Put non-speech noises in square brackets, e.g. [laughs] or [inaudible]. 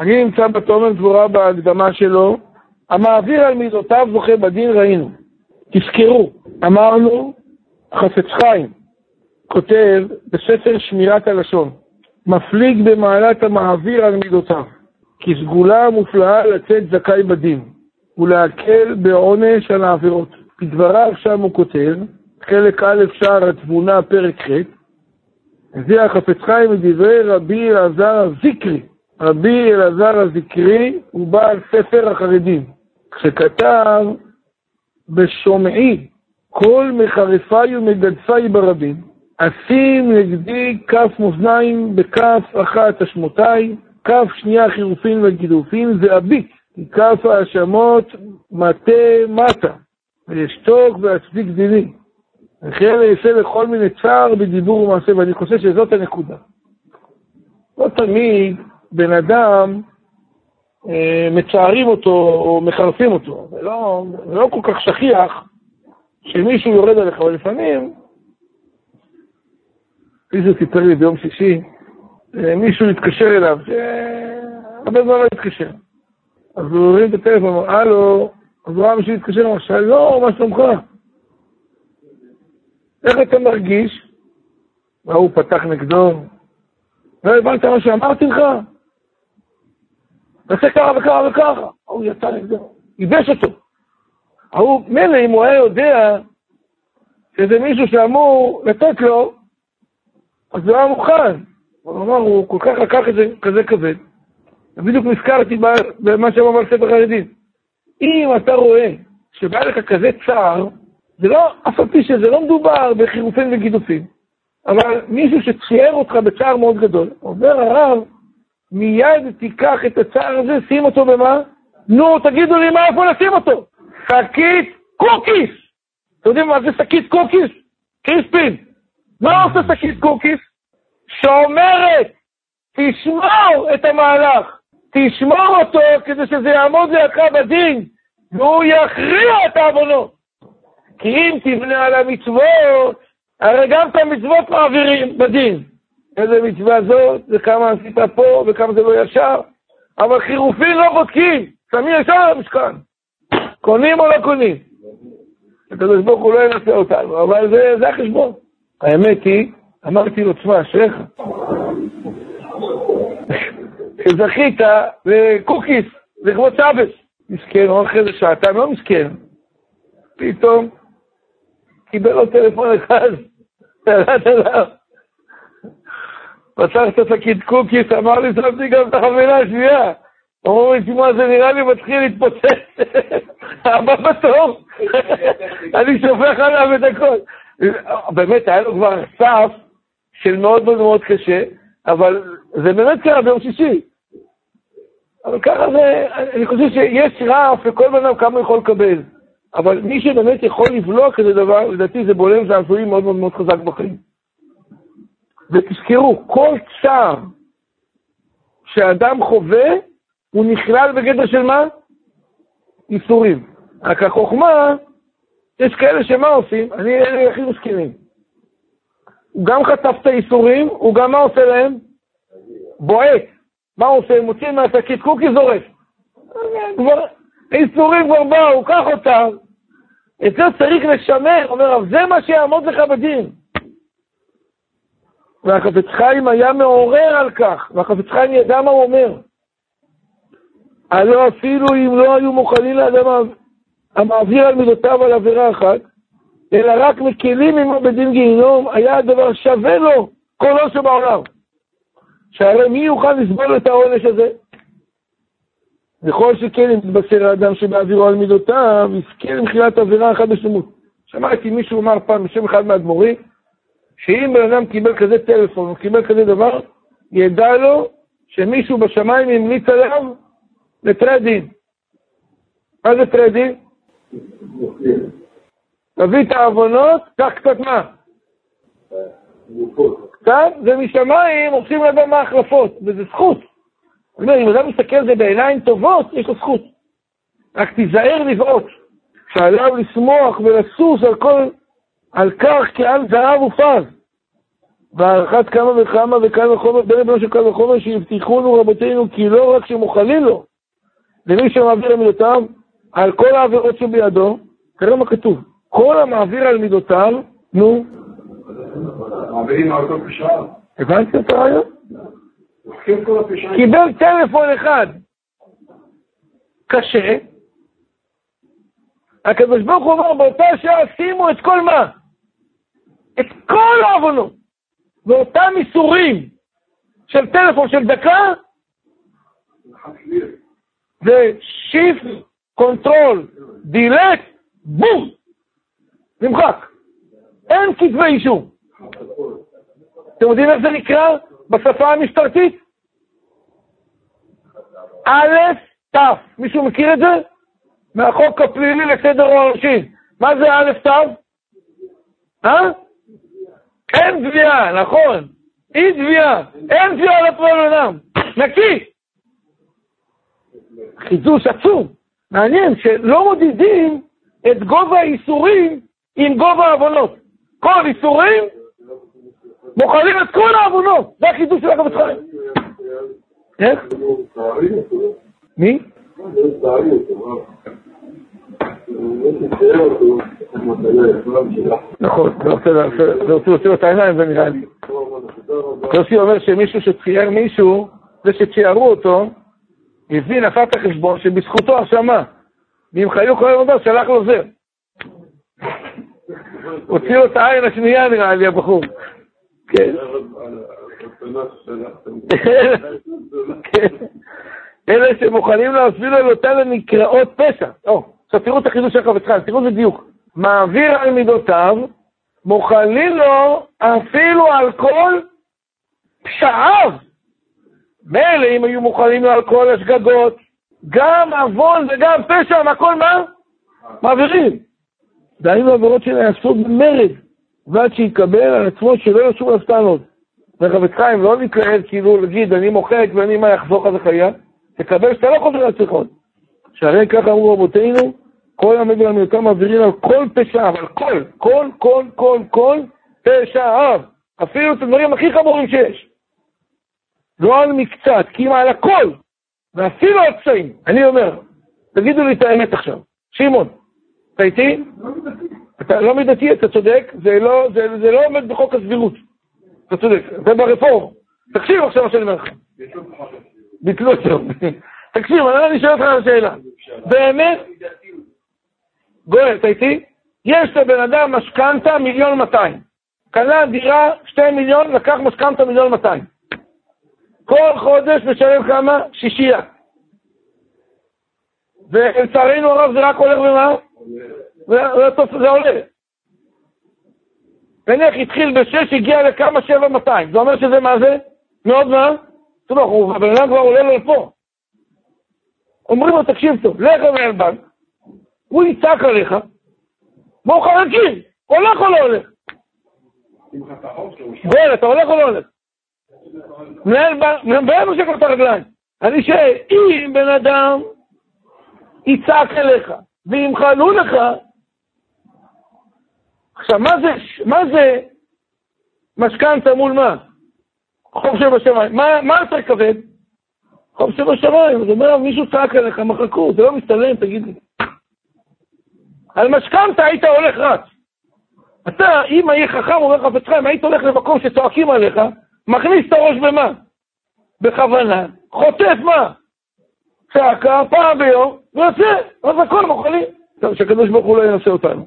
אני נמצא בתומר דבורה בהקדמה שלו, המעביר על מידותיו זוכה בדין ראינו. תזכרו, אמרנו, חפץ חיים כותב בספר שמירת הלשון, מפליג במעלת המעביר על מידותיו, כי סגולה מופלאה לצאת זכאי בדין, ולהקל בעונש על העבירות. בדבריו שם הוא כותב, חלק א' שער התבונה, פרק ח', זה החפץ חיים מדברי רבי אלעזר הזיקרי. רבי אלעזר הזיקרי הוא בעל ספר החרדים, כשכתב בשומעי כל מחריפיי ומגדפיי ברבים, אשים נגדי כף מאזניים בכף אחת אשמותיי, כף שנייה חירופין וגידופין, ואביט, כי כף האשמות מטה מטה, וישתוק ואצדיק דיני. וכן אעשה לכל מיני צער בדיבור ומעשה, ואני חושב שזאת הנקודה. לא תמיד בן אדם, אה, מצערים אותו או מחרפים אותו. זה לא, זה לא כל כך שכיח שמישהו יורד עליך, אבל לפעמים, מישהו סיפר לי ביום שישי, אה, מישהו התקשר אליו, שהרבה זמן לא התקשר. אז הוא הרים את הטלפון, אמר, הלו, אז הוא ראה מישהו התקשר, אמר, שלום, מה שלומך? איך אתה מרגיש? והוא פתח נגדו, לא הבנת מה שאמרתי לך? תעשה ככה וככה וככה. ההוא יצא נגדו, ייבש אותו. ההוא, מילא אם הוא היה יודע שזה מישהו שאמור לתת לו, אז הוא היה מוכן. הוא אמר, הוא כל כך לקח את זה כזה כבד. ובדיוק נזכרתי במה שאמר ספר חרדים. אם אתה רואה שבא לך כזה צער, זה לא, אף על פי שזה לא מדובר בחירופים וגידופים, אבל מישהו שציער אותך בצער מאוד גדול, אומר הרב, מיד תיקח את הצער הזה, שים אותו במה? נו, תגידו לי מה איפה לשים אותו. שקית קוקיס! אתם יודעים מה זה שקית קוקיס? קריספין. מה עושה שקית קוקיס? שאומרת, תשמור את המהלך, תשמור אותו כדי שזה יעמוד לידך בדין, והוא יכריע את העוונות. כי אם תבנה על המצוות, הרי גם את המצוות מעבירים בדין. איזה מצווה זאת, וכמה עשית פה, וכמה זה לא ישר. אבל חירופין לא בודקים, שמים ישר על המשכן. קונים או לא קונים? הקדוש ברוך הוא לא ינסה אותנו, אבל זה, זה החשבון. האמת היא, אמרתי לו, תשמע, אשריך. שזכית בקוקיס, לכבוד סבס. מסכן, הוא אחרי זה שעתיים, לא מסכן. פתאום קיבל לו טלפון אחד, [laughs] ירד אליו. פתח את השקית קוקיס, אמר לי, שמתי גם את החבילה השנייה. אמרו לי, תשמע, זה נראה לי מתחיל להתפוצץ. [laughs] הבא בתור, [laughs] אני שופך עליו את הכל. באמת, היה לו כבר סף של מאוד מאוד מאוד קשה, אבל זה באמת קרה ביום שישי. אבל ככה זה, אני חושב שיש רף לכל בן אדם כמה יכול לקבל. אבל מי שבאמת יכול לבלוע כזה דבר, לדעתי זה בולם זעזועים מאוד מאוד מאוד חזק בחיים. ותזכרו, כל צער שאדם חווה, הוא נכלל בגדר של מה? איסורים. רק החוכמה, יש כאלה שמה עושים? אני אלה הכי מסכימים. הוא גם חטף את האיסורים, הוא גם מה עושה להם? בועט. מה הוא עושה? מוציא מהשקית קוקי זורק. כבר, כבר באו, קח אותם. את זה צריך לשמר, אומר הרב, זה מה שיעמוד לך בדין. והחפץ חיים היה מעורר על כך, והחפץ חיים ידע מה הוא אומר. הלא אפילו אם לא היו מוכנים לאדם המעביר על מידותיו על עבירה אחת, אלא רק מקלים עמו בדין גיהינום, היה הדבר שווה לו כל עושר בעולם. שהרי מי יוכל לסבול את העונש הזה? וכל שכן אם תתבשר האדם שבעבירו על מידותיו, יזכה למחילת עבירה אחת בשלמות. שמעתי מישהו אמר פעם בשם אחד מהאדמו"רים, שאם בן אדם קיבל כזה טלפון, או קיבל כזה דבר, ידע לו שמישהו בשמיים המליץ עליו לטרדין. מה זה טרדין? תביא את העוונות, קח קצת מה? קצת, ומשמיים עושים לאדם מהחלפות, וזה זכות. אני אומר, אם אדם מסתכל על זה בעיניים טובות, יש לו זכות. רק תיזהר לבעוט, שעליו לשמוח ולסוס על כל, על כך כעל זהב ופז. והערכת כמה וכמה וכמה וחומר, בין בנו של כמה וחומר שהבטיחונו רבותינו, כי לא רק שמוכלים לו, למי שמעביר על מידותיו, על כל העבירות שבידו, תראה מה כתוב, כל המעביר על מידותיו, נו. מעבירים על כל פשעה. הבנתם את הרעיון? קיבל טלפון אחד קשה, הקדוש ברוך הוא אומר באותה שעה שימו את כל מה? את כל העוונות ואותם איסורים של טלפון של דקה זה shift, control, delete, בום, נמחק. אין כתבי אישום. אתם יודעים איך זה נקרא בשפה המשטרתית? א', ת'. מישהו מכיר את זה? מהחוק הפלילי לסדר העונשין. מה זה א', ת'? אה? אין תביעה, נכון. אי תביעה. אין תביעה על הפועל עולם. נקי. חידוש עצום. מעניין שלא מודדים את גובה האיסורים עם גובה העוונות. כל איסורים מוכלים את כל העוונות. זה החידוש של החפץ חיים. איך? מי? נכון, זה רוצה להוציא לו את העיניים, זה נראה לי. יוסי אומר שמישהו שצייר מישהו, זה שציירו אותו, הבין, עשה את החשבון שבזכותו הרשמה. ואם חיו כל היום שלח לו זר. הוציא לו את העין השנייה נראה לי, הבחור. כן. כן. אלה שמוכנים להפעיל על אותן נקראות פשע. עכשיו תראו את החידוש של חפץ חיים, תראו את דיוק. מעביר על מידותיו, מוכנים לו אפילו על כל פשעיו. מילא אם היו מוכנים לו על כל השגגות, גם עוון וגם פשע, הכל מה? מעבירים. דהיינו עבירות שנעשו במרד, ועד שיקבל על עצמו שלא יהיו שום הסתנות. וחפץ חיים לא מתלהב כאילו להגיד אני מוחק ואני מה יחזור חס וחלילה, תקבל שאתה לא חוזר על שיחות. שהרי ככה אמרו רבותינו, כל המדינה מיותר מעבירים על כל פשעיו, על כל, כל, כל, כל, כל פשעיו. אפילו את הדברים הכי חמורים שיש. לא על מקצת, כי אם על הכל, ואפילו על פשעים. אני אומר, תגידו לי את האמת עכשיו. שמעון, אתה איתי? אתה לא מידתי, אתה צודק, זה לא, זה, זה לא עומד בחוק הסבירות. אתה צודק, זה ברפורמה. תקשיב עכשיו מה שאני אומר לך. ביטלו אותו. תקשיב, אני שואל אותך על השאלה. באמת, גואל, אתה איתי? יש לבן אדם משכנתה מיליון מאתיים. קנה דירה שתי מיליון, לקח משכנתה מיליון מאתיים. כל חודש משלם כמה? שישייה. ולצערנו הרב זה רק הולך ומה? זה עולה. נניח התחיל בשש, הגיע לכמה שבע מאתיים. זה אומר שזה מה זה? מאוד מה? תראו, הבן אדם כבר עולה לו לפה. אומרים לו, תקשיב טוב, לך למנהל בנק, הוא יצעק עליך, בואו חלקים, הולך או לא הולך? גואל, אתה הולך או לא הולך? מנהל מושך לו את הרגליים. אני שואל, אם בן אדם יצעק אליך, וימחלו לך, עכשיו, מה זה, מה זה משכנתה מול מה? חוב שבשמיים. מה, מה יותר כבד? חוב שבשמיים. זאת אומרת, מישהו צעק עליך, מחקו, זה לא מסתלם, תגיד לי. על משכנתה היית הולך רץ. אתה, אם היית חכם, אומר חפץ חיים, היית הולך למקום שצועקים עליך, מכניס את הראש במה? בכוונה, חוטף מה? צעקה, פעם ביום, ויוצא, אז הכל מוכנים. טוב, שהקדוש ברוך הוא לא ינסה אותנו.